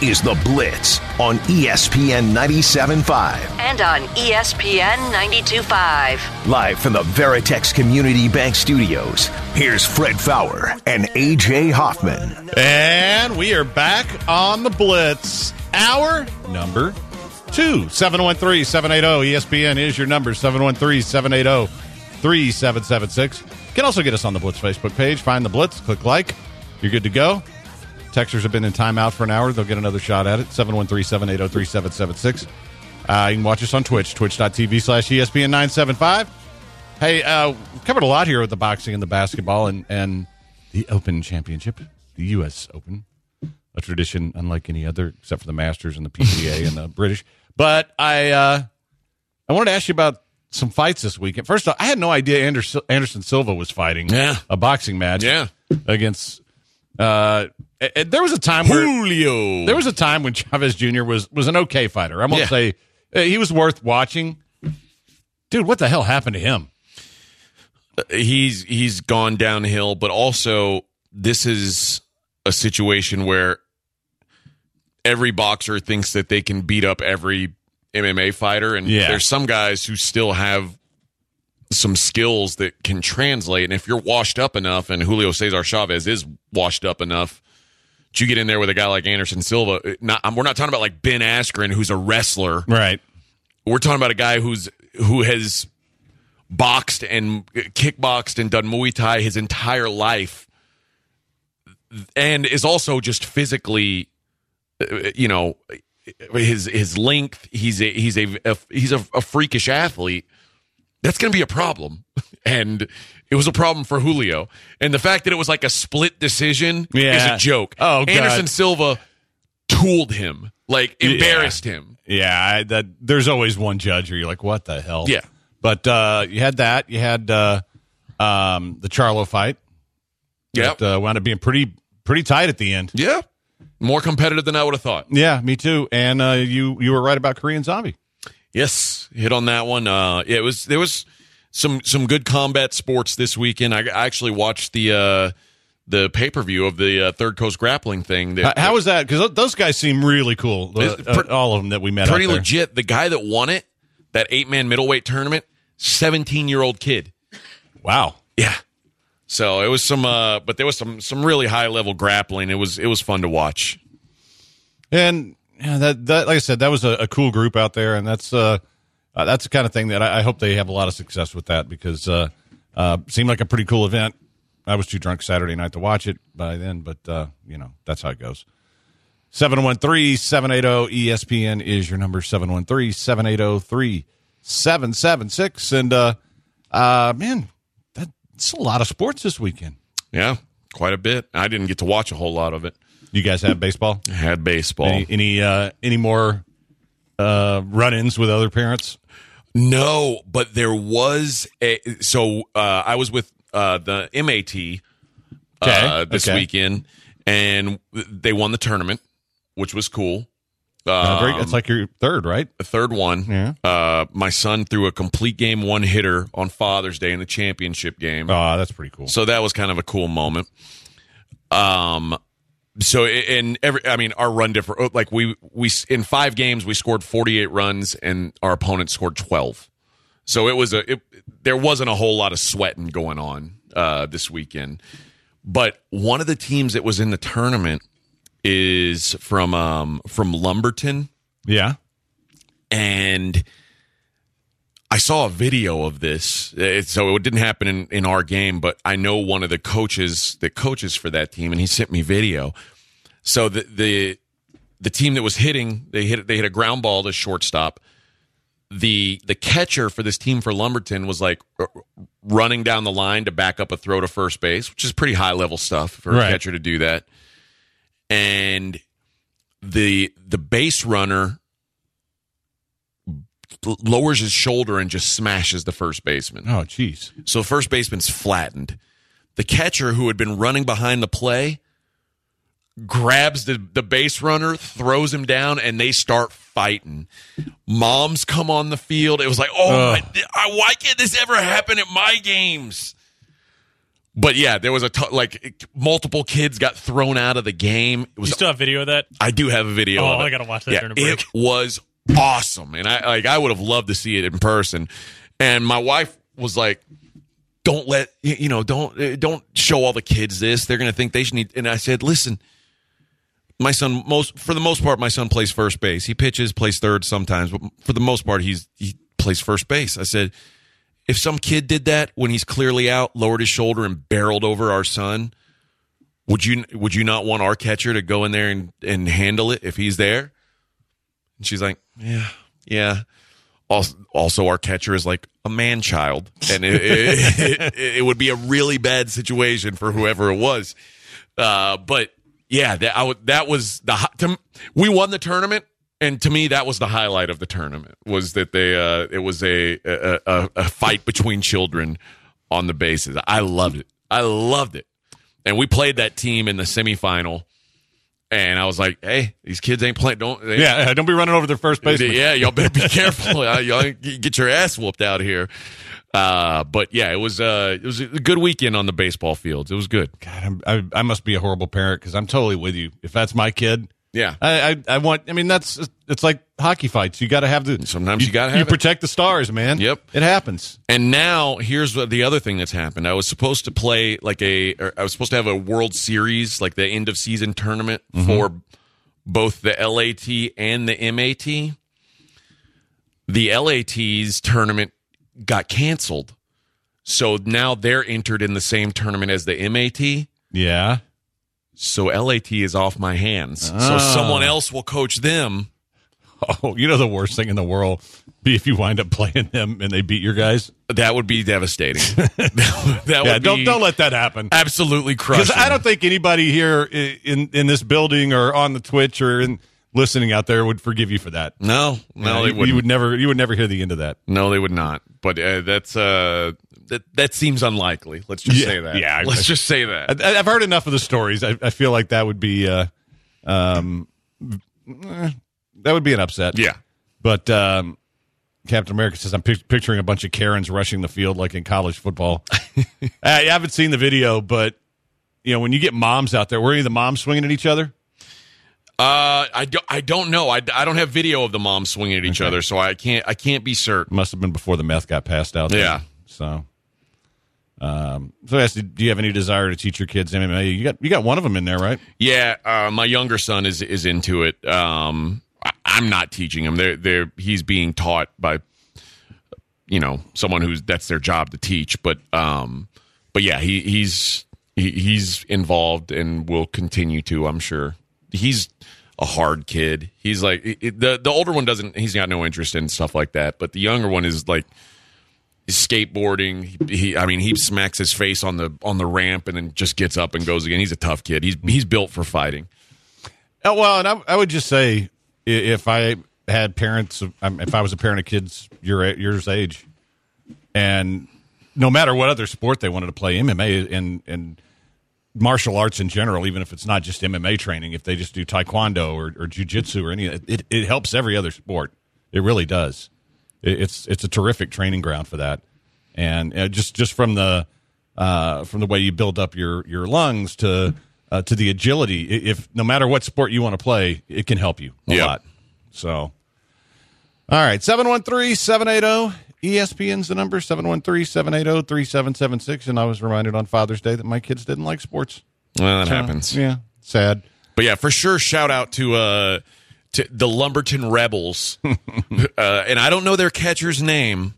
This is The Blitz on ESPN 97.5. and on ESPN 92.5. Live from the Veritex Community Bank Studios, here's Fred Faour and AJ Hoffman. And we are back on the Blitz. Hour number two. 713 780 ESPN is your number. 713 780 3776. You can also get us on the Blitz Facebook page. Find the Blitz, click like. You're good to go. Texters have been in timeout for an hour. They'll get another shot at it. 713 780 3776. Uh, you can watch us on Twitch, twitch.tv slash ESPN 975. Hey, uh, we've covered a lot here with the boxing and the basketball and, and the Open Championship, the U.S. Open, a tradition unlike any other, except for the Masters and the PGA and the British. But I, uh, I wanted to ask you about some fights this weekend. First off, I had no idea Anderson, Anderson Silva was fighting Yeah. a boxing match Yeah. against. Uh, Uh, uh, there was a time where Julio. there was a time when Chavez Jr. was was an okay fighter. I won't Yeah. say uh, he was worth watching. Dude, what the hell happened to him? Uh, he's he's gone downhill, but also this is a situation where every boxer thinks that they can beat up every MMA fighter, and Yeah. there's some guys who still have some skills that can translate. And if you're washed up enough, and Julio Cesar Chavez is washed up enough, you get in there with a guy like Anderson Silva. Uh, not, um, we're not talking about like Ben Askren, who's a wrestler. Right. We're talking about a guy who's who has boxed and uh, kickboxed and done Muay Thai his entire life, and is also just physically, uh, uh, you know, his his length. He's a he's a, a he's a, a freakish athlete. That's going to be a problem, and it was a problem for Julio. And the fact that it was like a split decision yeah. is a joke. Oh, God. Anderson Silva tooled him, like embarrassed him. Yeah, I, that there's always one judge where you're like, what the hell? Yeah. But uh, you had that. You had uh, um, the Charlo fight. Yeah, That uh, wound up being pretty pretty tight at the end. yeah, more competitive than I would have thought. Yeah, me too. And uh, you you were right about Korean Zombie. Yes, hit on that one. Uh, it was there was some some good combat sports this weekend. I, I actually watched the uh, the pay per view of the uh, Third Coast Grappling thing. That, How- How was that? Because those guys seem really cool. Uh, all of them that we met. pretty legit? The guy that won it, that eight man middleweight tournament, seventeen year old kid. Wow. Yeah. So it was some, uh, but there was some some really high level grappling. It was it was fun to watch. And yeah, that that like I said, that was a, a cool group out there, and that's uh, uh that's the kind of thing that I, I hope they have a lot of success with that because uh, uh, seemed like a pretty cool event. I was too drunk Saturday night to watch it by then, but uh, you know that's how it goes. 713-780 ESPN is your number 713-780-3776 and uh uh man that's a lot of sports this weekend. Yeah, quite a bit. I didn't get to watch a whole lot of it. You guys have baseball? I had baseball. Any any uh any more uh run-ins with other parents? No, but there was a so uh, I was with uh, the MAT uh, Okay, this okay. weekend, and they won the tournament, which was cool. Uh, Um, it's like your third, right? the third one. Yeah. Uh, my son threw a complete game one hitter on Father's Day in the championship game. Oh, that's pretty cool. So that was kind of a cool moment. Um, so in every, I mean, our run different Like we we in five games we scored forty eight runs and our opponent scored twelve. So it was a it, there wasn't a whole lot of sweating going on uh, this weekend. But one of the teams that was in the tournament is from um, from Lumberton Yeah. and I saw a video of this. It, so it didn't happen in, in our game, but I know one of the coaches that coaches for that team, and he sent me video. So the the the team that was hitting, they hit they hit a ground ball to shortstop. The the catcher for this team for Lumberton was like uh, running down the line to back up a throw to first base, which is pretty high level stuff for Right. a catcher to do that. And the the base runner lowers his shoulder and just smashes the first baseman. Oh, jeez. So first baseman's flattened. The catcher who had been running behind the play grabs the, the base runner, throws him down, and they start fighting. Moms come on the field. It was like, oh, my, I, why can't this ever happen at my games? But yeah, there was a t- like multiple kids got thrown out of the game. It You still have video of that? I do have a video. Oh, of it. I gotta watch that Yeah, during a break. It was awesome, and I like I would have loved to see it in person. And my wife was like, "Don't let you know, don't uh, don't show all the kids this. They're gonna think they should need." And I said, "Listen." My son, most for the most part, my son plays first base. He pitches, plays third sometimes, but for the most part, he's he plays first base. I said, if some kid did that when he's clearly out, lowered his shoulder and barreled over our son, would you would you not want our catcher to go in there and, and handle it if he's there? And she's like, yeah, yeah. Also, also our catcher is like a man child, and it, it, it, it would be a really bad situation for whoever it was. Uh, but yeah, that I that was the to, we won the tournament, and to me that was the highlight of the tournament was that they uh, it was a a, a a fight between children on the bases. I loved it. I loved it, and we played that team in the semifinal. And I was like, "Hey, these kids ain't playing. Don't they, Yeah, don't be running over their first base. yeah, y'all better be careful. Y'all get your ass whooped out here." Uh, but yeah, it was uh, it was a good weekend on the baseball fields. It was good. God, I'm, I, I must be a horrible parent because I'm totally with you. If that's my kid, Yeah, I, I, I want. I mean, that's it's like hockey fights. You got to have the. Sometimes you gotta have You it. protect the stars, man. Yep. it happens. And now here's what the other thing that's happened. I was supposed to play like a, or I was supposed to have a World Series, like the end of season tournament mm-hmm. for both the LAT and the MAT. The LAT's tournament got canceled. So now they're entered in the same tournament as the MAT. Yeah. So LAT is off my hands. So Ah. someone else will coach them. Oh, you know the worst thing in the world be if you wind up playing them and they beat your guys. That would be devastating. that would Yeah, don't be don't let that happen. absolutely crush. Because crushing. I don't think anybody here i- in in this building or on the Twitch or in listening out there would forgive you for that. No, no, they you, wouldn't. you would never you would never hear the end of that. No, they would not. But uh, that's uh, that that seems unlikely. Let's just Yeah, say that. yeah, I- let's just say that. I, I've heard enough of the stories. I, I feel like that would be uh, um, eh, that would be an upset. yeah, But um, Captain America says I'm pic- picturing a bunch of Karens rushing the field like in college football. I haven't seen the video, but you know when you get moms out there, were any of the moms swinging at each other? uh, I don't. I don't know. I, I don't have video of the moms swinging at each other, so I can't. I can't be certain. Must have been before the meth got passed out. there. Yeah. So, um, so I asked, do you have any desire to teach your kids MMA? You got you got one of them in there, right? Yeah, uh, my younger son is is into it. Um, I, I'm not teaching him. They're they're he's being taught by, you know, someone who's that's their job to teach. But um, but yeah, he he's he, he's involved and will continue to. I'm sure he's a hard kid. He's like it- the the older one doesn't. He's got no interest in stuff like that. But the younger one is like skateboarding. He, I mean, he smacks his face on the on the ramp and then just gets up and goes again. He's a tough kid. He's he's built for fighting. Oh, well, and I, I would just say if I had parents, if I was a parent of kids your yours age, and no matter what other sport they wanted to play, MMA and and martial arts in general, even if it's not just MMA training, if they just do taekwondo or, or jujitsu or any, it it helps every other sport. It really does. It, it's it's a terrific training ground for that, and uh, just just from the uh, from the way you build up your your lungs to uh, to the agility. If no matter what sport you want to play, it can help you a Yep. lot. So, all right, 713-780 ESPN's the number 713-780-3776 and I was reminded on Father's Day that my kids didn't like sports. Well, that So, happens. Yeah, sad. But yeah, for sure. Shout out to uh to the Lumberton Rebels, uh, and I don't know their catcher's name,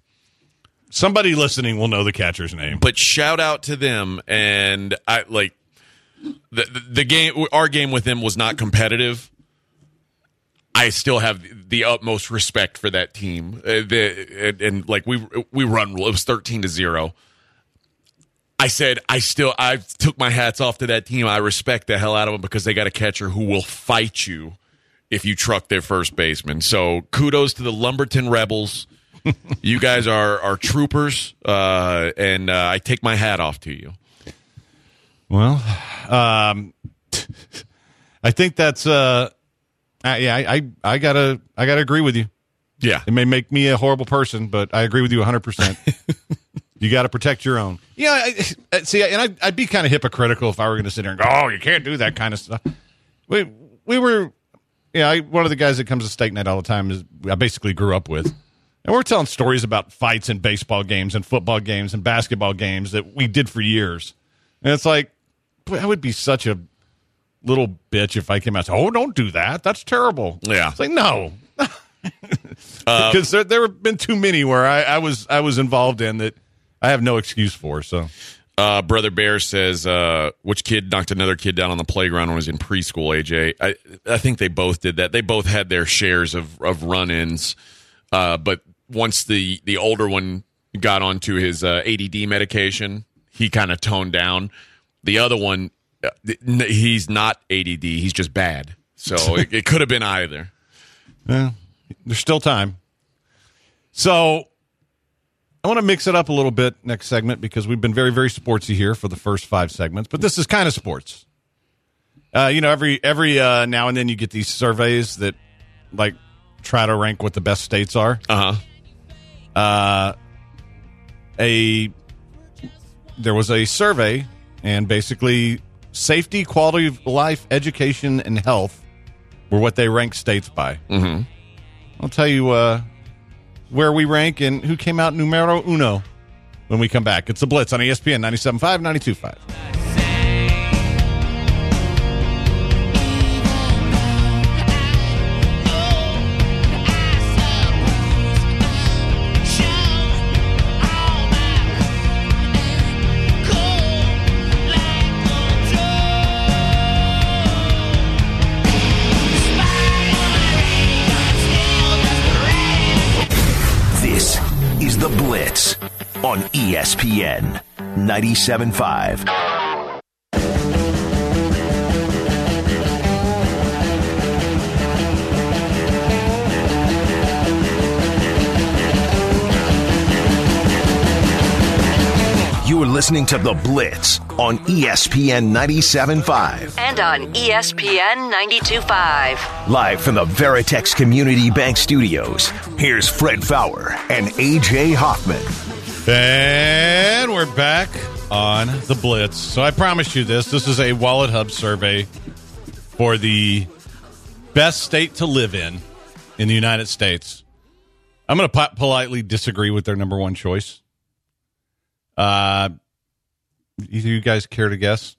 Somebody listening will know the catcher's name. but shout out to them. And I like the the, the game. Our game with them was not competitive. I still have the utmost respect for that team. Uh, the, and, and like we we run it was thirteen to zero. I said I still I took my hats off to that team. I respect the hell out of them because they got a catcher who will fight you if you truck their first baseman. So kudos to the Lumberton Rebels. you guys are are troopers, uh, and uh, I take my hat off to you. Well, um, I think that's uh, uh, yeah. I, I I gotta I gotta agree with you. Yeah, It may make me a horrible person, but I agree with you 100. percent You got to protect your own. Yeah, I, I- see, and I, I'd be kind of hypocritical if I were going to sit here and go, "Oh, you can't do that kind of stuff." We we were, yeah. I, one of the guys that comes to steak night all the time is I basically grew up with, and we're telling stories about fights in baseball games and football games and basketball games that we did for years, and it's like, I would be such a little bitch if I came out and said, "Oh, don't do that. That's terrible." Yeah. it's like no. Uh, because there, there have been too many where I, I was I was involved in that I have no excuse for. So Uh, Brother Bear says, uh, which kid knocked another kid down on the playground when he was in preschool, AJ? I, I think they both did that. They both had their shares of, of run ins. Uh, but once the, the older one got onto his uh, ADD medication, he kind of toned down. The other one, uh, he's not ADD, he's just bad. So it, it could have been either. there's still time. So I want to mix it up a little bit next segment because we've been very very sportsy here for the first five segments, but this is kind of sports. Uh, you know, every every uh, now and then you get these surveys that like try to rank what the best states are. Uh huh. uh, a there was a survey and basically safety quality of life education and health were what they ranked states by mm-hmm. i'll tell you uh, where we rank and who came out numero uno when we come back. It's the blitz on espn 97.5 92.5 ESPN 97.5. You are listening to The Blitz on ESPN 97.5. And on ESPN 92.5. Live from the Veritex Community Bank Studios, here's Fred Faour and AJ Hoffman. And we're back on the Blitz. So I promised you this. This is a Wallet Hub survey for the best state to live in in the United States. I'm going to po- politely disagree with their number one choice. Uh, either you guys care to guess?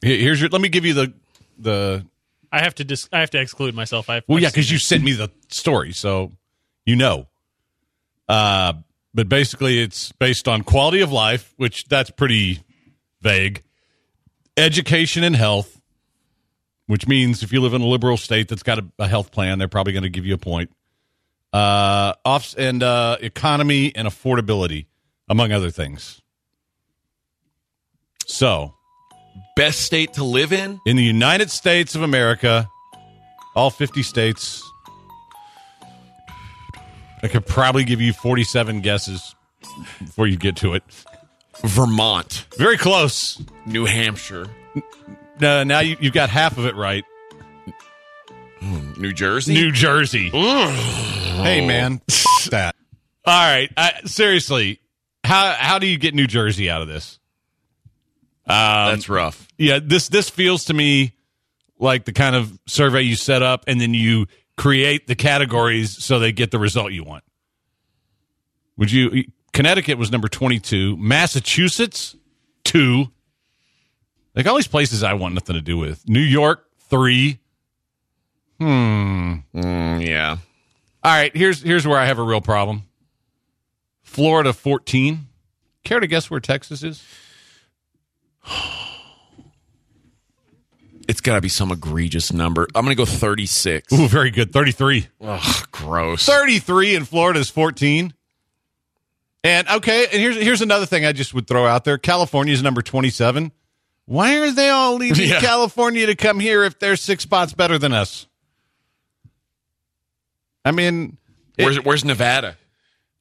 Here's your. Let me give you the the. I have to dis- I have to exclude myself. I've, Well, I've yeah, because you sent me the story, so you know. Uh, but basically, it's based on quality of life, which that's pretty vague. Education and health, which means if you live in a liberal state that's got a, a health plan, they're probably going to give you a point. Uh, off and uh, economy and affordability, among other things. So, Best state to live in? in the United States of America, all 50 states, I could probably give you 47 guesses before you get to it. Vermont, Very close. New Hampshire, No, uh, now you, you've got half of it right. Hmm, New Jersey. New Jersey. hey, man. that. All right. I, seriously, how, how do you get New Jersey out of this? Um, That's rough. yeah this this feels to me like the kind of survey you set up and then you create the categories so they get the result you want. Would you connecticut was number 22 massachusetts 2 like all these places i want nothing to do with. New york 3 Mm, yeah. all right here's here's where i have a real problem. Florida 14 care to guess where texas is It's got to be some egregious number. I'm going to go 36. Ooh, very good 33 Ugh, gross. 33 in Florida is 14. And okay, and here's here's another thing I just would throw out there. California is number 27 Why are they all leaving Yeah. California to come here if they're six spots better than us? I mean, it- Where's Where's Nevada?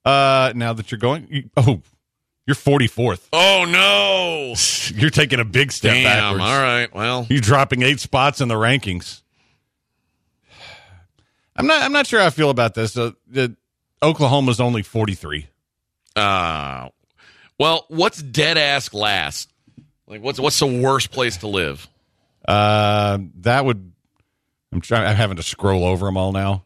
uh, now that you're going, you, oh, you're 44th. Oh no! You're taking a big step Damn. backwards. All right. Well, You're dropping eight spots in the rankings. I'm not. I'm not sure how I feel about this. Uh, the, Oklahoma's only 43. uh, well, what's dead ass last? Like, what's what's the worst place to live? Uh, that would. I'm trying. I'm having to scroll over them all now,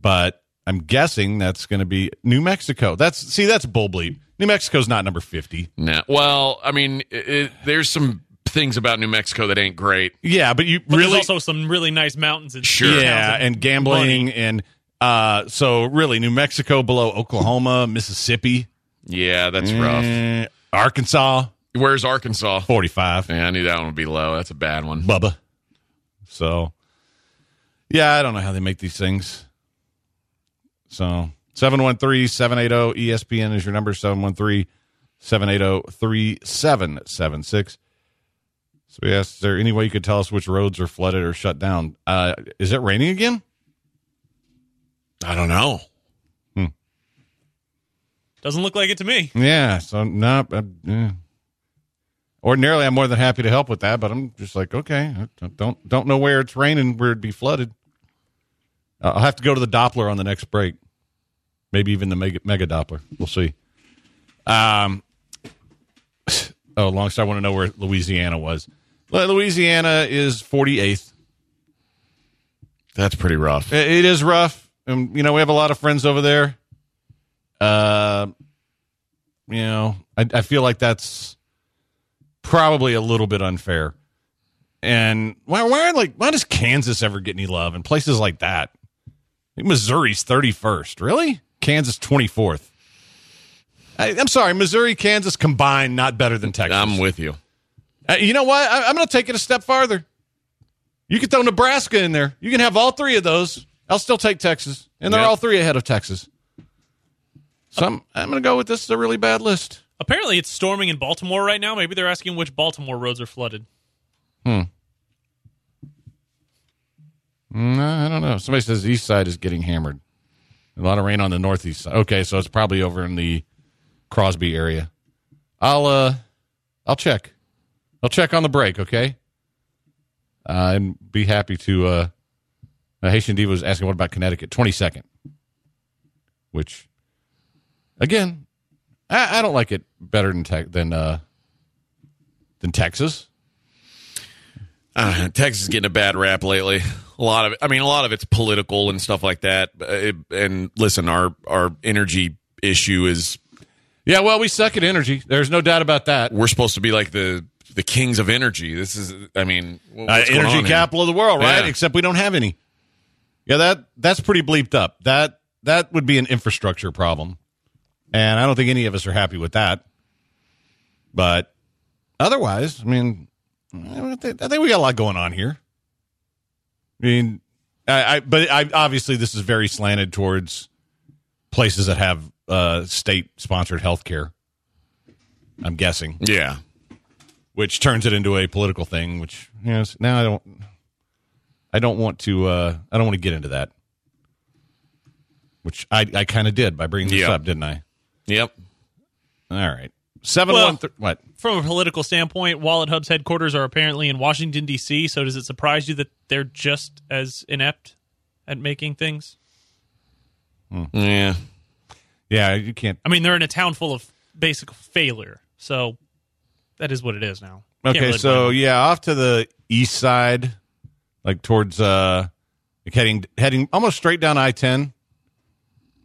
but I'm guessing that's going to be New Mexico. That's see, that's bull bleep. New Mexico's not number 50. Nah. Well, I mean, it, it, there's some things about New Mexico that ain't great. Yeah, but you But really there's also some really nice mountains and Sure. yeah, towns and gambling money. and uh, so really New Mexico below Oklahoma, Mississippi, Yeah, that's rough. eh, Arkansas, Where's Arkansas? 45. Yeah, I knew that one would be low. That's a bad one. Bubba. So, yeah, I don't know how they make these things. So, 713 780 ESPN is your number 713 780 3776. So, we asked, is there any way you could tell us which roads are flooded or shut down? Uh, is it raining again? I don't know. Hmm. Doesn't look like it to me. Yeah. So, no. uh, yeah. Ordinarily, I'm more than happy to help with that, but I'm just like, okay, I don't don't know where it's raining where it'd be flooded. Uh, I'll have to go to the Doppler on the next break, maybe even the mega, mega Doppler. We'll see. Um. Oh, Longstar, I want to know where Louisiana was. Louisiana is 48th. That's pretty rough. It- it is rough. Um, you know, we have a lot of friends over there. Uh, you know, I, I feel like that's probably a little bit unfair. And why, why, like, why does Kansas ever get any love and places like that? Missouri's thirty first. Really? Kansas twenty fourth. I'm sorry, Missouri, Kansas combined, not better than Texas. I'm with you. Uh, you know what? I, I'm going to take it a step farther. You can throw Nebraska in there. You can have all three of those. I'll still take Texas, and they're Yep. all three ahead of Texas. So I'm, I'm going to go with this is a really bad list. Apparently, it's storming in Baltimore right now. Maybe they're asking which Baltimore roads are flooded. No, I don't know. Somebody says the east side is getting hammered. A lot of rain on the northeast side. Okay, so it's probably over in the Crosby area. I'll uh, I'll check. I'll check on the break. Okay. Uh, and be happy to. Uh, Haitian Diva was asking, what about Connecticut? Twenty second. Which, again, I, I don't like it better than te- than uh, than Texas. Uh, Texas is getting a bad rap lately. A lot of it. I mean, a lot of it's political and stuff like that. Uh, it- and listen, our our energy issue is Yeah, well, we suck at energy. There's no doubt about that. we're supposed to be like the the kings of energy. This is, I mean, uh, energy on here? capital of the world, right? Yeah. Except we don't have any. Yeah, that that's pretty bleeped up. That that would be an infrastructure problem, and I don't think any of us are happy with that. But otherwise, I mean, I think I think we got a lot going on here. I mean, I, I but I obviously this is very slanted towards places that have uh, state sponsored health care. I'm guessing Yeah, which turns it into a political thing. Which yes, now I don't, I don't want to, uh, I don't want to get into that. Which I, I kind of did by bringing this Yeah. up, didn't I? yep. All right, seven Well- one three. What? From a political standpoint, Wallet Hub's headquarters are apparently in Washington, D.C., so does it surprise you that they're just as inept at making things? Yeah, Yeah, you can't. I mean, they're in a town full of basic failure, so that is what it is now. Can't Okay, really so yeah, off to the east side, like towards uh, like heading heading almost straight down I ten,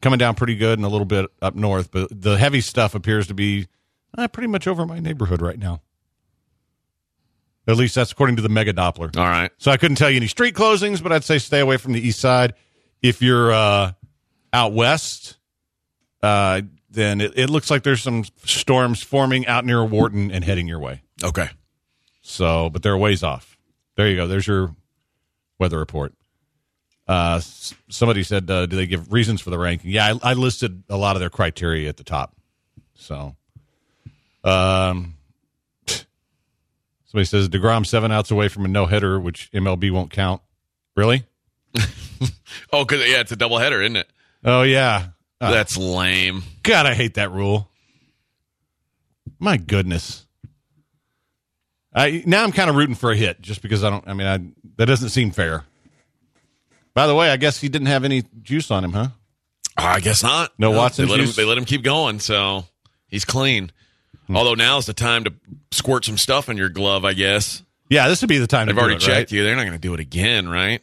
coming down pretty good, and a little bit up north. But the heavy stuff appears to be uh, pretty much over my neighborhood right now. At least that's according to the Mega Doppler. all right. So I couldn't tell you any street closings, but I'd say stay away from the east side. If you're uh, out west, uh, then it, it looks like there's some storms forming out near Wharton and heading your way. Okay. So, but they're a ways off. There you go. There's your weather report. Uh, somebody said, uh, do they give reasons for the ranking? Yeah, I, I listed a lot of their criteria at the top. So, um, Somebody says Degrom seven outs away from a no hitter, which MLB won't count. Really? Oh, because yeah, it's a double header, isn't it? Oh yeah. Uh, That's lame. God, I hate that rule. My goodness. I now I'm kind of rooting for a hit just because I don't. I mean, I, that doesn't seem fair. By the way, I guess he didn't have any juice on him, huh? I guess not. No Watson They let, him, they let him keep going, so he's clean. Although now's the time to squirt some stuff in your glove, I guess. Yeah, this would be the time They've to do already it, checked right? you. They're not going to do it again, right?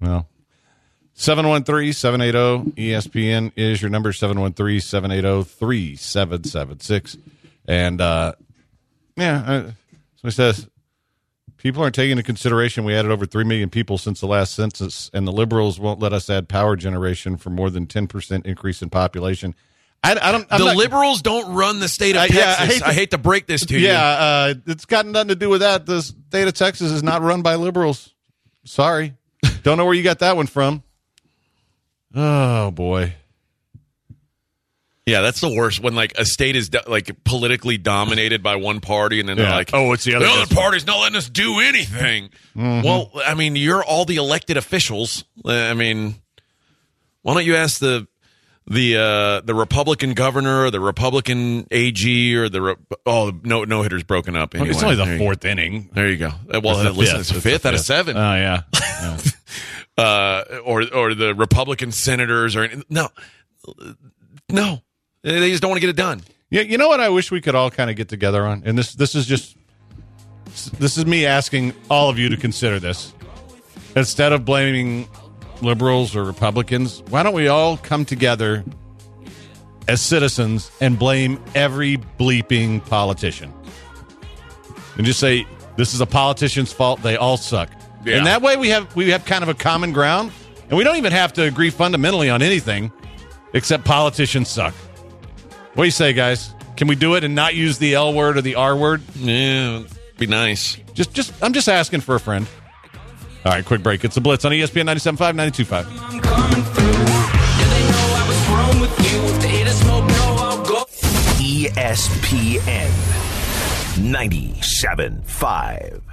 Well, 713-780 ESPN is your number 713-780-3776. And uh yeah, uh, somebody says people aren't taking into consideration we added over 3 million people since the last census and the liberals won't let us add power generation for more than 10% increase in population. I, I don't I'm the not- liberals don't run the state of Uh, yeah, I Texas. hate I hate, to, break this to you. Yeah, uh, it's got nothing to do with that. The state of Texas is not run by liberals. Sorry. Don't know where you got that one from. Oh, boy. Yeah, that's the worst when like a state is do- like politically dominated by one party, and then they're Yeah. like, Oh, it's the other The other party's not letting us do anything. Mm-hmm. Well, I mean, you're all the elected officials. Uh, I mean, why don't you ask the the uh, the Republican governor or the Republican AG or the Re- oh no no hitters broken up. Anyway. it's only the There you- fourth inning. There you go. Uh, Well, It's the listen, fifth. it's a It's the fifth out of fifth. seven. Oh, yeah. Yeah. uh, or or the Republican senators or no, no, they just don't want to get it done. Yeah, you know what I wish we could all kind of get together on? And this this is just this is me asking all of you to consider this. Instead of blaming liberals or Republicans, why don't we all come together as citizens and blame every bleeping politician? And just say this is a politician's fault. They all suck. Yeah. And that way we have we have kind of a common ground, and we don't even have to agree fundamentally on anything, except politicians suck. What do you say, guys? Can we do it and not use the L word or the R word? Yeah, be nice. Just, just, I'm just asking for a friend. All right, quick break. It's a Blitz on ESPN 97.5, 92.5. ESPN 97.5.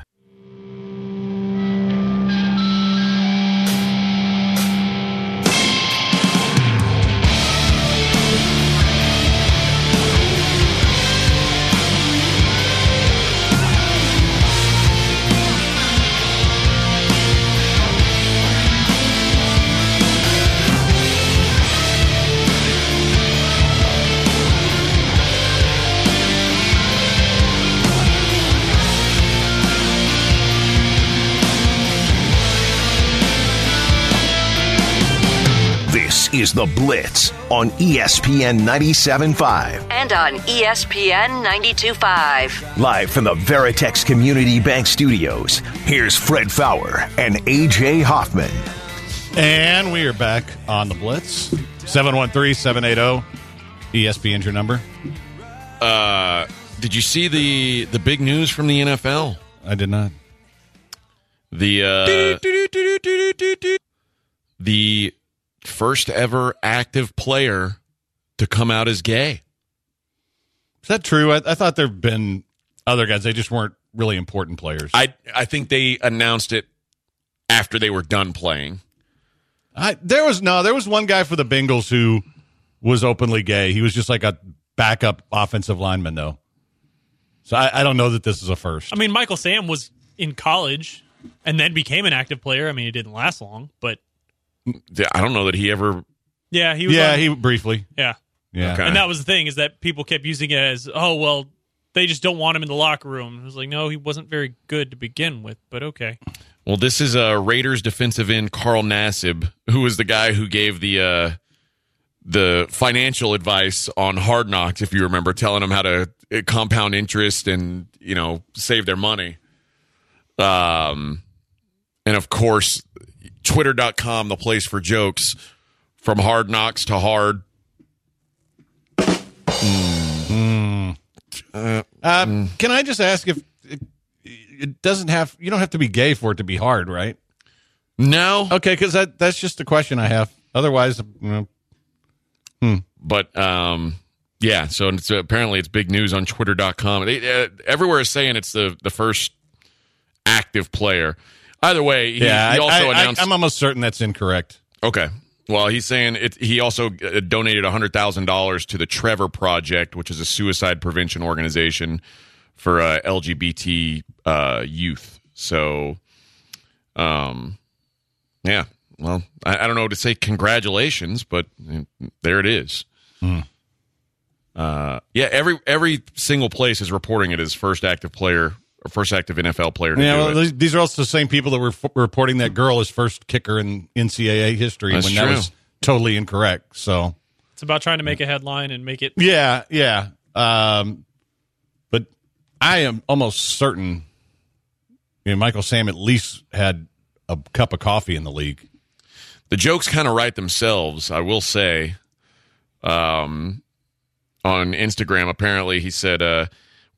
This is the Blitz on ESPN 97.5. And on ESPN 92.5. Live from the Veritex Community Bank Studios, here's Fred Faour and AJ Hoffman. And we are back on the Blitz. 713-780. ESPN's your number. Uh, did you see the the big news from the NFL? I did not. The uh, the first ever active player to come out as gay. Is that true? I, I thought there have been other guys. They just weren't really important players. I I think they announced it after they were done playing. I, there was no, there was one guy for the Bengals who was openly gay. He was just like a backup offensive lineman, though. So I, I don't know that this is a first. I mean, Michael Sam was in college and then became an active player. I mean, it didn't last long, but I don't know that he ever. yeah, he was. yeah, on- he briefly. yeah. Yeah, Okay. And that was the thing is that people kept using it as, oh well, they just don't want him in the locker room. It was like, no, he wasn't very good to begin with, but okay. Well, this is a Raiders defensive end Carl Nassib, who was the guy who gave the uh, the financial advice on Hard Knocks, if you remember, telling them how to uh, compound interest and you know save their money. Um, and of course, Twitter.com, the place for jokes, from Hard Knocks to Hard. Um, Can I just ask if it, it doesn't have you don't have to be gay for it to be hard, right? No, Okay, because that that's just a question I have. Otherwise, you know, but um, Yeah, so it's, apparently it's big news on Twitter.com. They, uh, everywhere is saying it's the, the first active player. Either way, he, yeah, he also I, I, announced. I'm almost certain that's incorrect. okay. Well, he's saying it, he also uh, donated $100,000 to the Trevor Project, which is a suicide prevention organization for uh, LGBT uh, youth. So, um, yeah. Well, I, I don't know to say congratulations, but there it is. Uh, yeah, every every single place is reporting it as first active player first active NFL player to Yeah, do well, it. these- these are also the same people that were f- reporting that girl as first kicker in NCAA history That's when true. that was totally incorrect. So It's about trying to make a headline and make it. yeah, yeah. Um, but I am almost certain. You know, Michael Sam at least had a cup of coffee in the league. the jokes kind of write themselves, I will say. Um, on Instagram, apparently, he said, uh,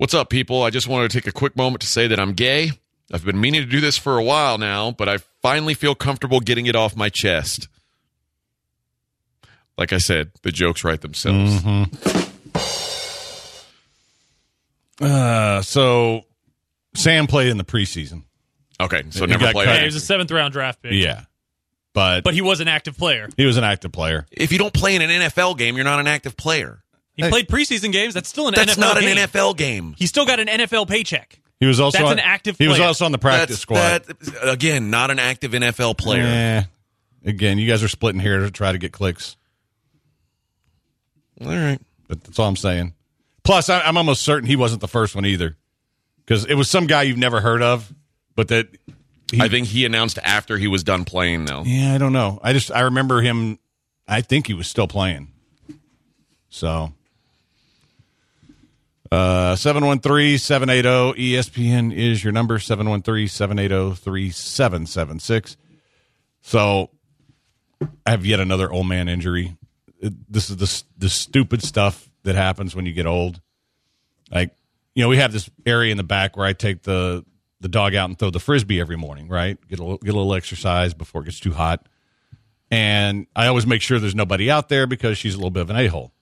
What's up, people? I just wanted to take a quick moment to say that I'm gay. I've been meaning to do this for a while now, but I finally feel comfortable getting it off my chest. Like I said, the jokes write themselves. Uh, so Sam played in the preseason. Okay, so He never got played. cut. Hey, he was a seventh round draft pick. Yeah, but But he was an active player. he was an active player. If you don't play in an NFL game, you're not an active player. He played preseason games. That's still an That's NFL not an game. NFL game. He still got an NFL paycheck. He was also That's on- an active He was player. also on the practice That's squad. that again, not an active NFL player. Eh, again, you guys are splitting here to try to get clicks. All right. But that's all I'm saying. Plus, I, I'm almost certain he wasn't the first one either, because it was some guy you've never heard of, but that. I think he announced after he was done playing, though. Yeah, I don't know. I just I remember him. I think he was still playing. So. Uh, 713-780 ESPN is your number 713-780-3776. So I have yet another old man injury. This is the the stupid stuff that happens when you get old. Like, you know, we have this area in the back where I take the the dog out and throw the frisbee every morning, right? Get a get a little exercise before it gets too hot. And I always make sure there's nobody out there because she's a little bit of an a-hole.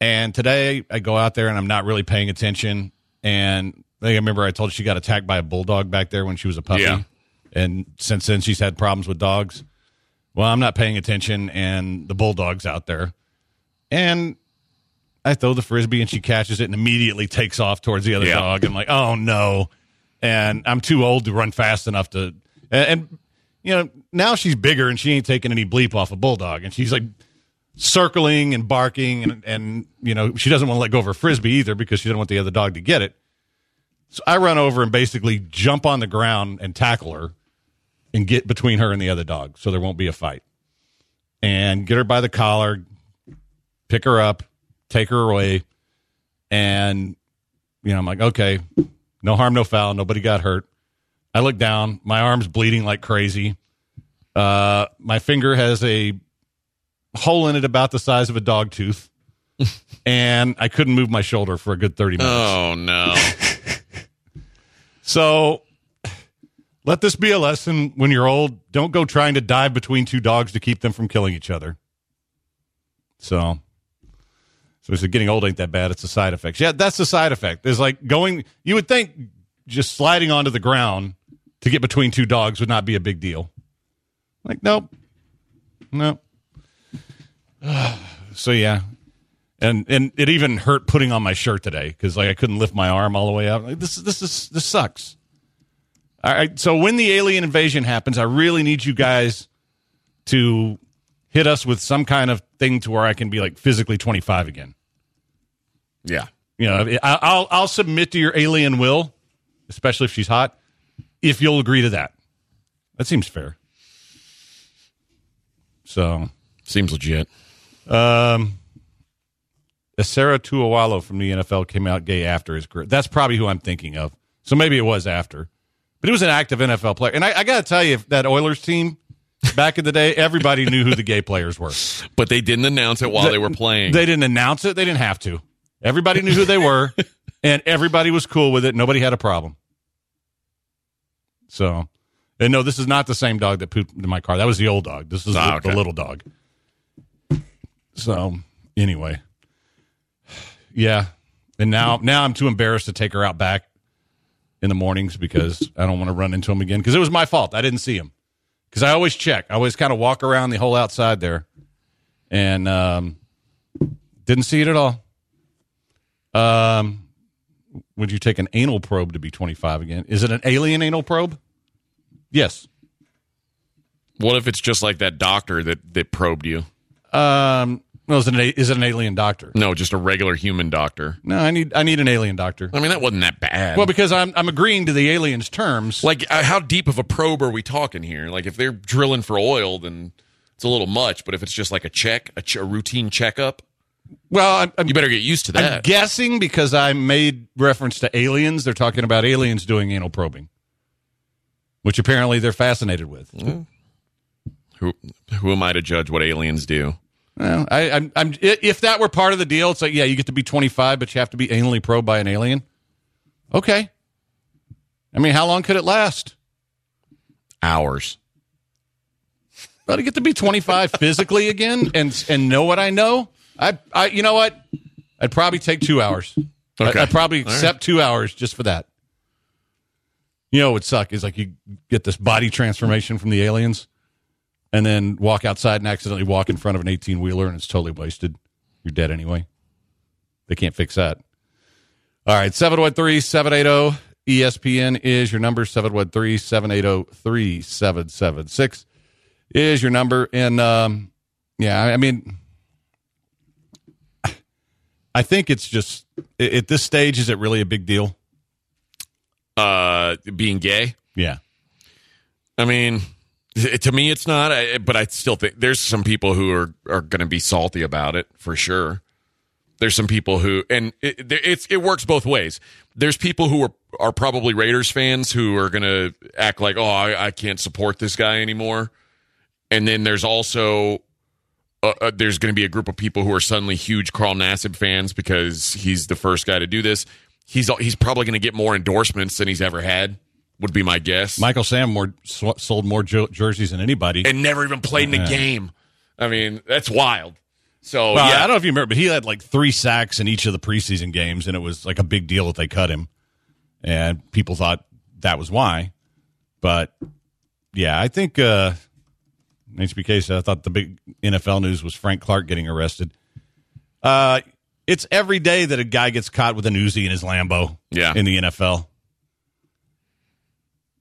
And today I go out there and I'm not really paying attention. And I I remember I told her she got attacked by a bulldog back there when she was a puppy. Yeah. And since then she's had problems with dogs. Well, I'm not paying attention and the bulldog's out there. And I throw the frisbee and she catches it and immediately takes off towards the other Yeah. dog. I'm like, oh no. And I'm too old to run fast enough to and, and you know, now she's bigger and she ain't taking any bleep off a bulldog. And she's like circling and barking and, and you know, she doesn't want to let go of her frisbee either because she doesn't want the other dog to get it. So I run over and basically jump on the ground and tackle her and get between her and the other dog so there won't be a fight. And get her by the collar, pick her up, take her away. And, you know, I'm like, okay, no harm, no foul. Nobody got hurt. I look down. My arm's bleeding like crazy. Uh, my finger has a hole in it about the size of a dog tooth. and I couldn't move my shoulder for a good 30 minutes. Oh no. So let this be a lesson when you're old. Don't go trying to dive between two dogs to keep them from killing each other. So, so it's getting old ain't that bad. It's the side effects. Yeah, that's the side effect. Is like going. You would think just sliding onto the ground to get between two dogs would not be a big deal. Like, nope, nope. so yeah, and and it even hurt putting on my shirt today because like I couldn't lift my arm all the way up. Like, this this is this sucks. All right, so when the alien invasion happens, I really need you guys to hit us with some kind of thing to where I can be like physically 25 again. yeah. You know, I'll I'll submit to your alien will, especially if she's hot, if you'll agree to that. That seems fair. So, Seems legit. Um, Esera Tuaolo from the NFL came out gay after his career. That's probably who I'm thinking of. So maybe it was after, but he was an active NFL player. And I, I got to tell you, that Oilers team back in the day, everybody knew who the gay players were. But they didn't announce it while they were playing. They didn't announce it. They didn't have to. Everybody knew who they were, and everybody was cool with it. Nobody had a problem. So, and no, this is not the same dog that pooped in my car. That was the old dog. This is Ah, the, okay. the little dog. So, anyway, Yeah. And now now I'm too embarrassed to take her out back in the mornings because I don't want to run into him again because it was my fault. I didn't see him. Because I always check. I always kind of walk around the whole outside there and um, didn't see it at all. Um, would you take an anal probe to be 25 again? Is it an alien anal probe? Yes. What if it's just like that doctor that that probed you? Um, well, is it, an, is it an alien doctor? No, just a regular human doctor. No, I need I need an alien doctor. I mean, that wasn't that bad. Well, because I'm I'm agreeing to the aliens' terms. like, uh, how deep of a probe are we talking here? Like, if they're drilling for oil, then it's a little much. But if it's just like a check, a, ch- a routine checkup, well, I'm, I'm you better get used to that. I'm guessing because I made reference to aliens, they're talking about aliens doing anal probing, which apparently they're fascinated with. who who am I to judge what aliens do? Well, I, I'm, I'm, if that were part of the deal, it's like, yeah, you get to be 25, but you have to be anally probed by an alien. Okay. I mean, how long could it last? Hours. But to get to be 25 physically again and and know what I know, I, I, you know what? I'd probably take two hours. Okay. I, would probably All right. accept two hours just for that. You know, what would suck is like you get this body transformation from the aliens, and then walk outside and accidentally walk in front of an 18 wheeler, and it's totally wasted. You're dead anyway. They can't fix that. All right, 713 780 ESPN is your number. 713 780 3776 is your number. And um, yeah, I mean, I think it's just at this stage, is it really a big deal? Uh, being gay. Yeah. I mean, to me, it's not. I, but I still think there's some people who are are going to be salty about it for sure. There's some people who, and it, it's it works both ways. There's people who are are probably Raiders fans who are going to act like, oh, I, I can't support this guy anymore. And then there's also uh, uh, there's going to be a group of people who are suddenly huge Carl Nassib fans because he's the first guy to do this. He's he's probably going to get more endorsements than he's ever had. Would be my guess. Michael Sam more sold more jerseys than anybody. and never even played in a game. I mean, that's wild. So Well, yeah, I don't know if you remember, but he had like three sacks in each of the preseason games, and it was like a big deal that they cut him. And people thought that was why. But yeah, I think uh, HBK said I thought the big NFL news was Frank Clark getting arrested. Uh, it's every day that a guy gets caught with an Uzi in his Lambo. Yeah. in the NFL.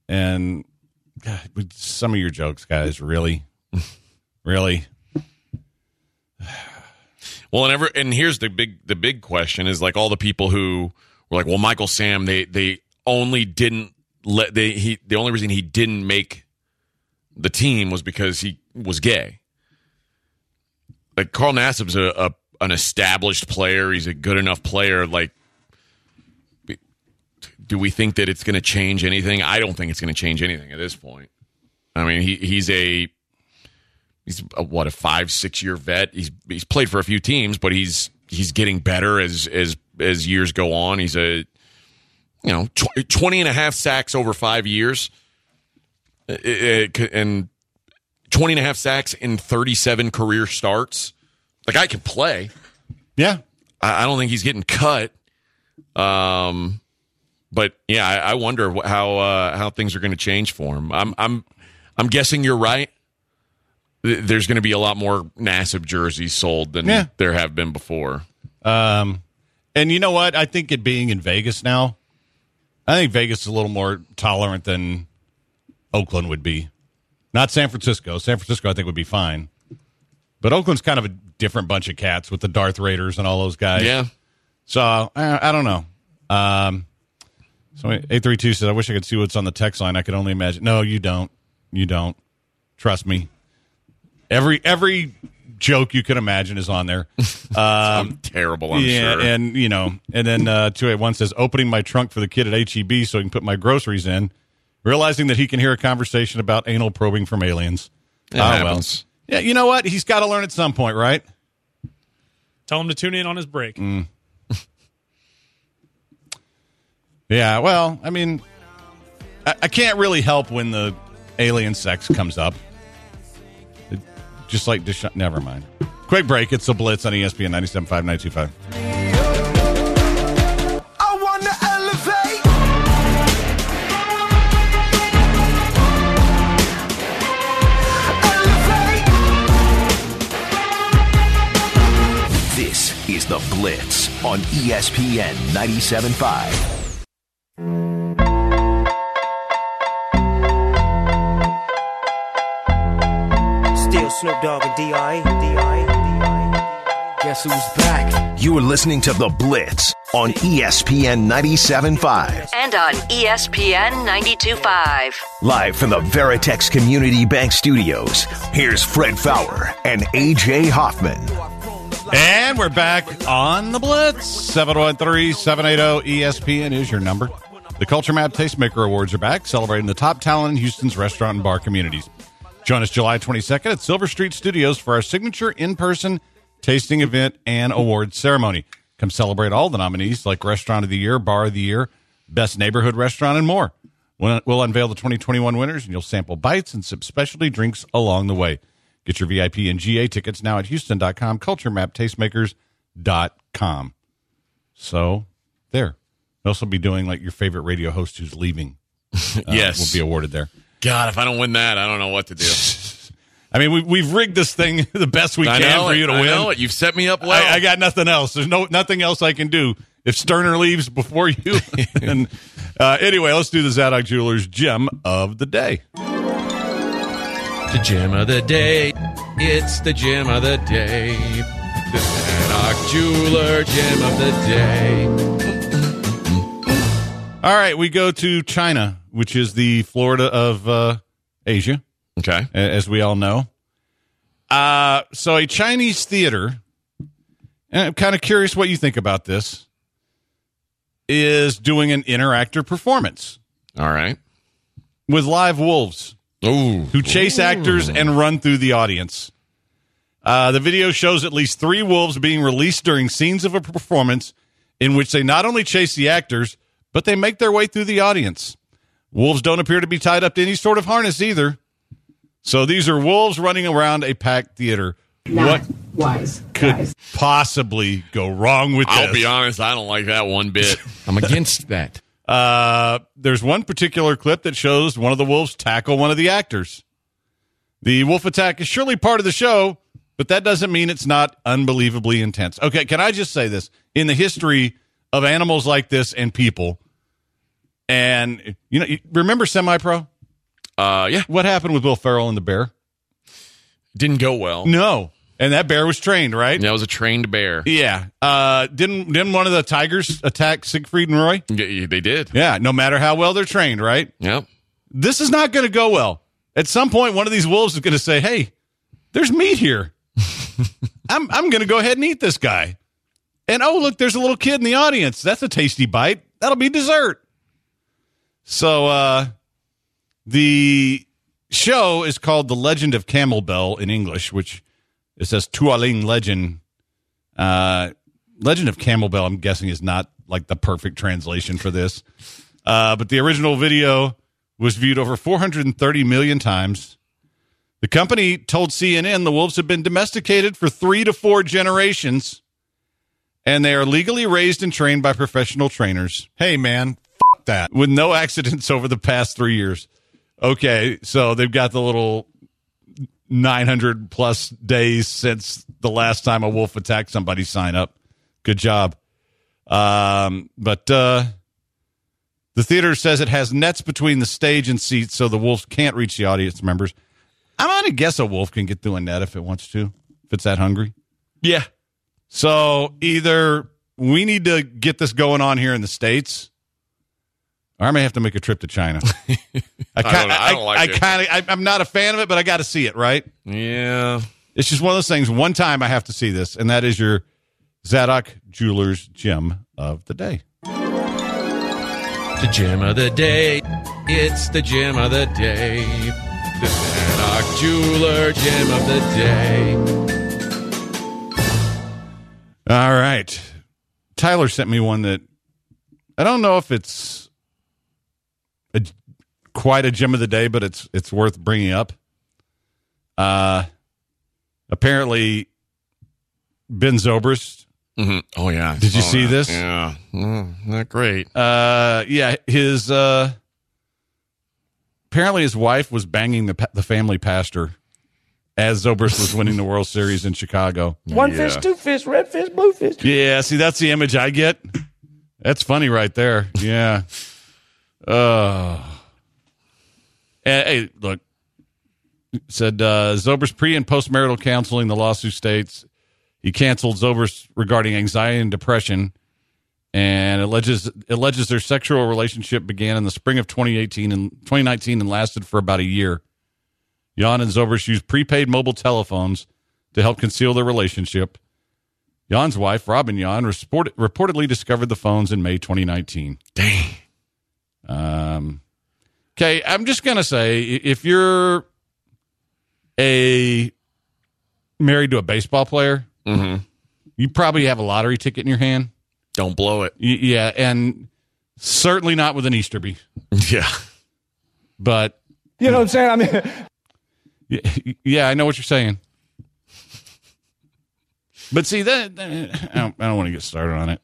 And God, some of your jokes, guys, really, really. well, and ever and here's the big the big question is like all the people who were like, well, Michael Sam, they they only didn't let they he the only reason he didn't make the team was because he was gay. Like Carl Nassib's a, a an established player. He's a good enough player. Like, do we think that it's going to change anything? I don't think it's going to change anything at this point. I mean, he he's a he's a, what a five six year vet. He's he's played for a few teams, but he's he's getting better as as as years go on. He's a you know tw- 20 and a half sacks over five years, Uh, uh, and 20 and a half sacks in 37 career starts. Like I can play. Yeah, I, I don't think he's getting cut. Um, but yeah, I, I wonder how uh, how things are going to change for him. I'm I'm I'm guessing you're right. There's going to be a lot more Nassib jerseys sold than Yeah. there have been before. Um, and you know what? I think it being in Vegas now, I think Vegas is a little more tolerant than Oakland would be. Not San Francisco. San Francisco, I think, would be fine. But Oakland's kind of a different bunch of cats with the Darth Raiders and all those guys. Yeah, So I, I don't know. Um, so eight three two says, "I wish I could see what's on the text line. I could only imagine." No, you don't. You don't. Trust me. Every every joke you can imagine is on there. I'm terrible. I'm yeah, sure. and you know, and then uh, two eight one says, "Opening my trunk for the kid at HEB so he can put my groceries in." Realizing that he can hear a conversation about anal probing from aliens. It Ah, happens. Yeah, you know what? He's got to learn at some point, right? Tell him to tune in on his break. Mm. Yeah, well, I mean, I, I can't really help when the alien sex comes up. It, just like Deshaun. Never mind. Quick break. It's the Blitz on ESPN 97.5, 925. This is The Blitz on ESPN 97.5. Snoop Dogg and D.I. D.I. D.I. Guess who's back? You are listening to The Blitz on ESPN 97.5. And on ESPN 92.5. Live from the Veritex Community Bank Studios, here's Fred Faour and AJ Hoffman. And we're back on the Blitz. 713 780 ESPN is your number. The Culture Map Tastemaker Awards are back, celebrating the top talent in Houston's restaurant and bar communities. Join us July 22nd at Silver Street Studios for our signature in person tasting event and awards ceremony. Come celebrate all the nominees like Restaurant of the Year, Bar of the Year, Best Neighborhood Restaurant, and more. We'll, we'll unveil the 2021 winners, and you'll sample bites and some specialty drinks along the way. Get your VIP and GA tickets now at Houston.com, CultureMapTastemakers.com. So, there. You'll also be doing like your favorite radio host who's leaving. uh, Yes. Will be awarded there. God, if I don't win that, I don't know what to do. I mean, we, we've rigged this thing the best we I can know for it. you to I win. know it. You've set me up well. I, I got nothing else. There's no nothing else I can do. If Sterner leaves before you, and uh, anyway, let's do the Zadok Jewelers gem of the day. The gem of the day. It's the gem of the day. The Zadok Jeweler gem of the day. All right, we go to China, which is the Florida of uh, Asia, Okay. as we all know. Uh, so a Chinese theater, and I'm kind of curious what you think about this, is doing an interactive performance All right. with live wolves. Ooh. who chase actors and run through the audience. Uh, the video shows at least three wolves being released during scenes of a performance in which they not only chase the actors, but they make their way through the audience. Wolves don't appear to be tied up to any sort of harness either. So these are wolves running around a packed theater. what wise, could guys. possibly go wrong with that? I'll this? be honest, I don't like that one bit. I'm against that. Uh, there's one particular clip that shows one of the wolves tackle one of the actors. The wolf attack is surely part of the show, but that doesn't mean it's not unbelievably intense. Okay, can I just say this? In the history of animals like this and people, and you know, you remember semi pro? Uh, yeah. What happened with Will Ferrell and the bear? Didn't go well. No, and that bear was trained, right? That was a trained bear. Yeah. Uh, didn't didn't one of the tigers attack Siegfried and Roy? Yeah, They did. Yeah. No matter how well they're trained, right? Yep. this is not going to go well. At some point, one of these wolves is going to say, "Hey, there's meat here. I'm I'm going to go ahead and eat this guy." And oh, look, there's a little kid in the audience. That's a tasty bite. That'll be dessert. So, uh, the show is called "The Legend of Camel Bell" in English, which it says "Tualing Legend." Uh, Legend of Camel Bell, I'm guessing, is not like the perfect translation for this. Uh, but the original video was viewed over 430 million times. The company told CNN the wolves have been domesticated for three to four generations, and they are legally raised and trained by professional trainers. Hey, man, that. With no accidents over the past three years. Okay, so they've got the little 900 plus days since the last time a wolf attacked somebody sign up. Good job. Um, but uh, the theater says it has nets between the stage and seats so the wolves can't reach the audience members. I'm going to guess a wolf can get through a net if it wants to, if it's that hungry. Yeah. So either we need to get this going on here in the States, or I may have to make a trip to China. I, I don't- kinda- I don't like I, it. kind of, I'm not a fan of it, but I got to see it, right? Yeah. It's just one of those things. One time I have to see this, and that is your Zadok Jewelers gem of the day. The gem of the day. It's the gem of the day. The Zadok Jeweler gem of the day. All right. Tyler sent me one that I don't know if it's a, quite a gem of the day, but it's it's worth bringing up. Uh, apparently, Ben Zobrist. Mhm. Oh yeah. Did you saw see that. this? Yeah. Mm, not great. Uh, yeah, his uh, apparently his wife was banging the the family pastor, as Zobrist was winning the World Series in Chicago. One fish, two fish, red fish, blue fish. Yeah, see, that's the image I get. That's funny right there. Yeah. Uh, and, hey, look. Said uh, Zobrist pre and post marital counseling. The lawsuit states he canceled Zobrist regarding anxiety and depression, and alleges alleges their sexual relationship began in the spring of 2018 and 2019 and lasted for about a year. Yawn and Zobrist used prepaid mobile telephones to help conceal their relationship. Yawn's wife, Robin Yawn, report, reportedly discovered the phones in May 2019. Dang. Um, okay, I'm just gonna say if you're a married to a baseball player, Mm-hmm. you probably have a lottery ticket in your hand. Don't blow it. Y- yeah, and certainly not with an Easterby, Yeah. but You know what I'm saying? I mean, y- yeah, I know what you're saying. But see that, that- I don't, don't want to get started on it.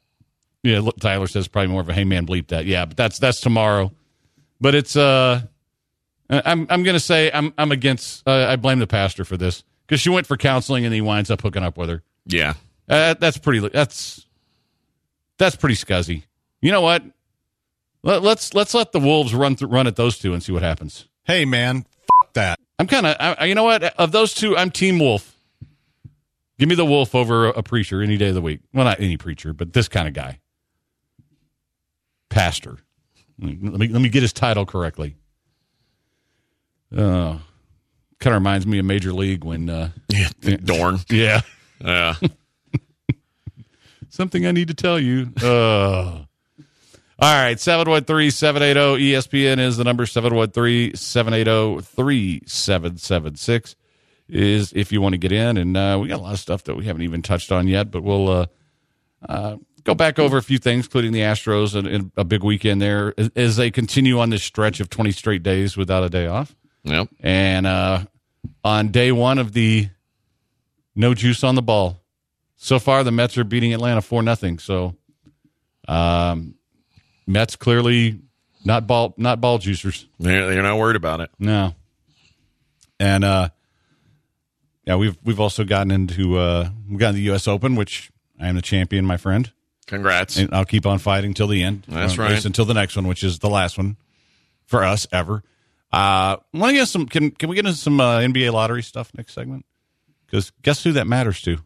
Yeah, look, Tyler says probably more of a hey man bleep that. Yeah, but that's that's tomorrow. But it's uh, I'm I'm gonna say I'm I'm against. Uh, I blame the pastor for this because she went for counseling and he winds up hooking up with her. Yeah. Uh, that's pretty. That's that's pretty scuzzy. You know what? Let, let's let's let the wolves run th- run at those two and see what happens. Hey, man, f- that. I'm kind of. I, I- you know what? Of those two, I'm Team Wolf. Give me the wolf over a, a preacher any day of the week. Well, not any preacher, but this kind of guy. Pastor. Let me let me get his title correctly. Uh, kind of reminds me of Major League when. Uh, Yeah. Dorn. yeah. Yeah. Something I need to tell you. Uh. All right, 713 780 ESPN is the number 713 780 3776 is if you want to get in. And uh, we got a lot of stuff that we haven't even touched on yet, but we'll uh, uh, go back over a few things, including the Astros and, and a big weekend there as, as they continue on this stretch of 20 straight days without a day off. Yep. And uh, on day one of the no juice on the ball, so far the Mets are beating Atlanta four nothing. So, um, Mets clearly not ball not ball juicers. They're, they're not worried about it. No. And uh, yeah, we've we've also gotten into uh, we got the U.S. Open, which I am the champion, my friend, Congrats. and I'll keep on fighting till the end. That's Or right. Until the next one, which is the last one for us ever. Uh, want to get some? Can can we get into some uh, NBA lottery stuff next segment? Because guess who that matters to?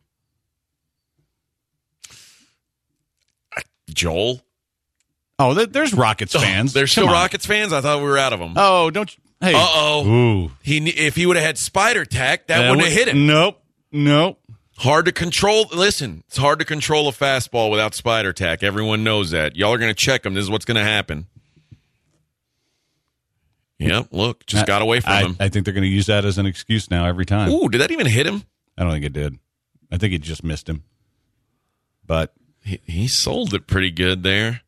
Joel. Oh, there- there's Rockets fans. There's still on. Rockets fans. I thought we were out of them. Oh, don't you? Hey. Uh-oh. He if he would have had spider tack, that wouldn't have hit him. Nope. Nope. Hard to control. Listen, it's hard to control a fastball without spider tack. Everyone knows that. Y'all are going to check him. This is what's going to happen. Yep. Look, just got away from I, him. I think they're going to use that as an excuse now every time. Ooh, did that even hit him? I don't think it did. I think it just missed him. But He, he sold it pretty good there.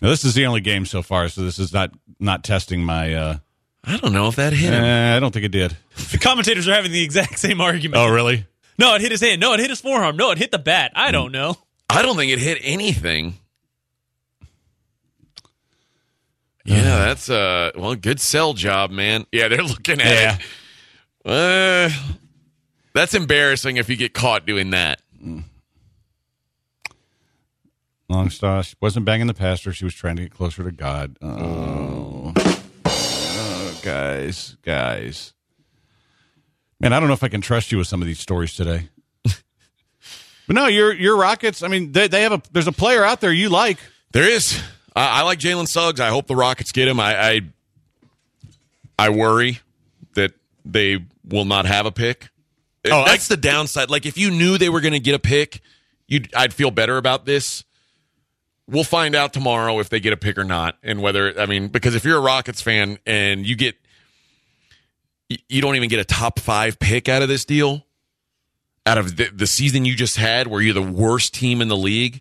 now, this is the only game so far, so this is not not testing my. Uh, I don't know if that hit him. eh, I don't think it did. The commentators are having the exact same argument. Oh, really? No, it hit his hand. No, it hit his forearm. No, it hit the bat. I don't know. I don't think it hit anything. Yeah, that's uh well, good sell job, man. Yeah, they're looking at it. Uh, that's embarrassing if you get caught doing that. Long star. She wasn't banging the pastor. She was trying to get closer to God. Oh. Oh, guys, guys. Man, I don't know if I can trust you with some of these stories today. but no, your your Rockets. I mean, they they have a there's a player out there you like. There is. I, I like Jalen Suggs. I hope the Rockets get him. I, I I worry that they will not have a pick. Oh, that's the downside. Like if you knew they were going to get a pick, you I'd feel better about this. We'll find out tomorrow if they get a pick or not, and whether I mean because if you're a Rockets fan and you get you- don't even get a top five pick out of this deal, out of the, the season you just had, where you're the worst team in the league,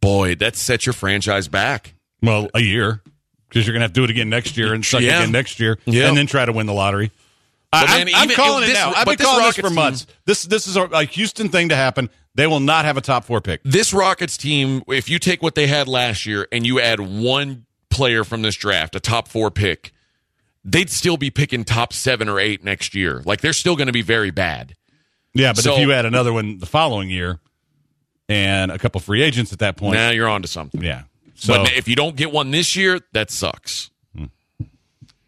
boy, that sets your franchise back. Well, a year because you're gonna have to do it again next year and suck Yeah. again next year, Yeah. and then try to win the lottery. But I, am even- calling it this- now. I've been this calling this Rockets for months. This this is a, a Houston thing to happen. They will not have a top four pick. This Rockets team, if you take what they had last year and you add one player from this draft, a top four pick, they'd still be picking top seven or eight next year. Like they're still going to be very bad. Yeah, but So- if you add another one the following year and a couple free agents at that point, Now you're on to something. yeah. So but if you don't get one this year, that sucks. Hmm.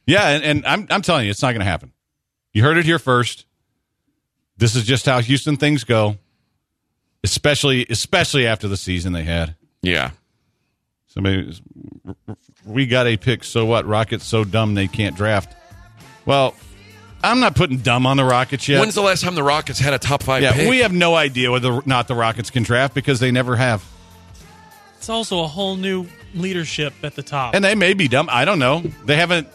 yeah, and, and I'm I'm telling you, it's not going to happen. You heard it here first. This is just how Houston things go, especially especially after the season they had. Yeah. Somebody, we got a pick. So what? Rockets so dumb they can't draft. Well, I'm not putting dumb on the Rockets yet. When's the last time the Rockets had a top five yeah, pick? we have no idea whether or not the Rockets can draft because they never have. It's also a whole new leadership at the top. And they may be dumb. I don't know. They haven't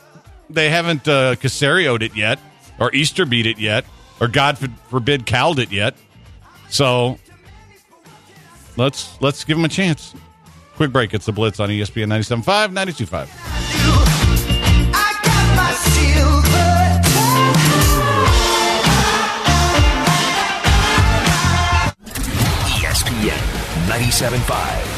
they haven't uh, Caserio'd it yet, or Easter beat it yet, or God for- forbid Called it yet. So let's let's give them a chance. Quick break. It's the Blitz on ESPN 97.5, 92.5. I got my silver ESPN 97.5.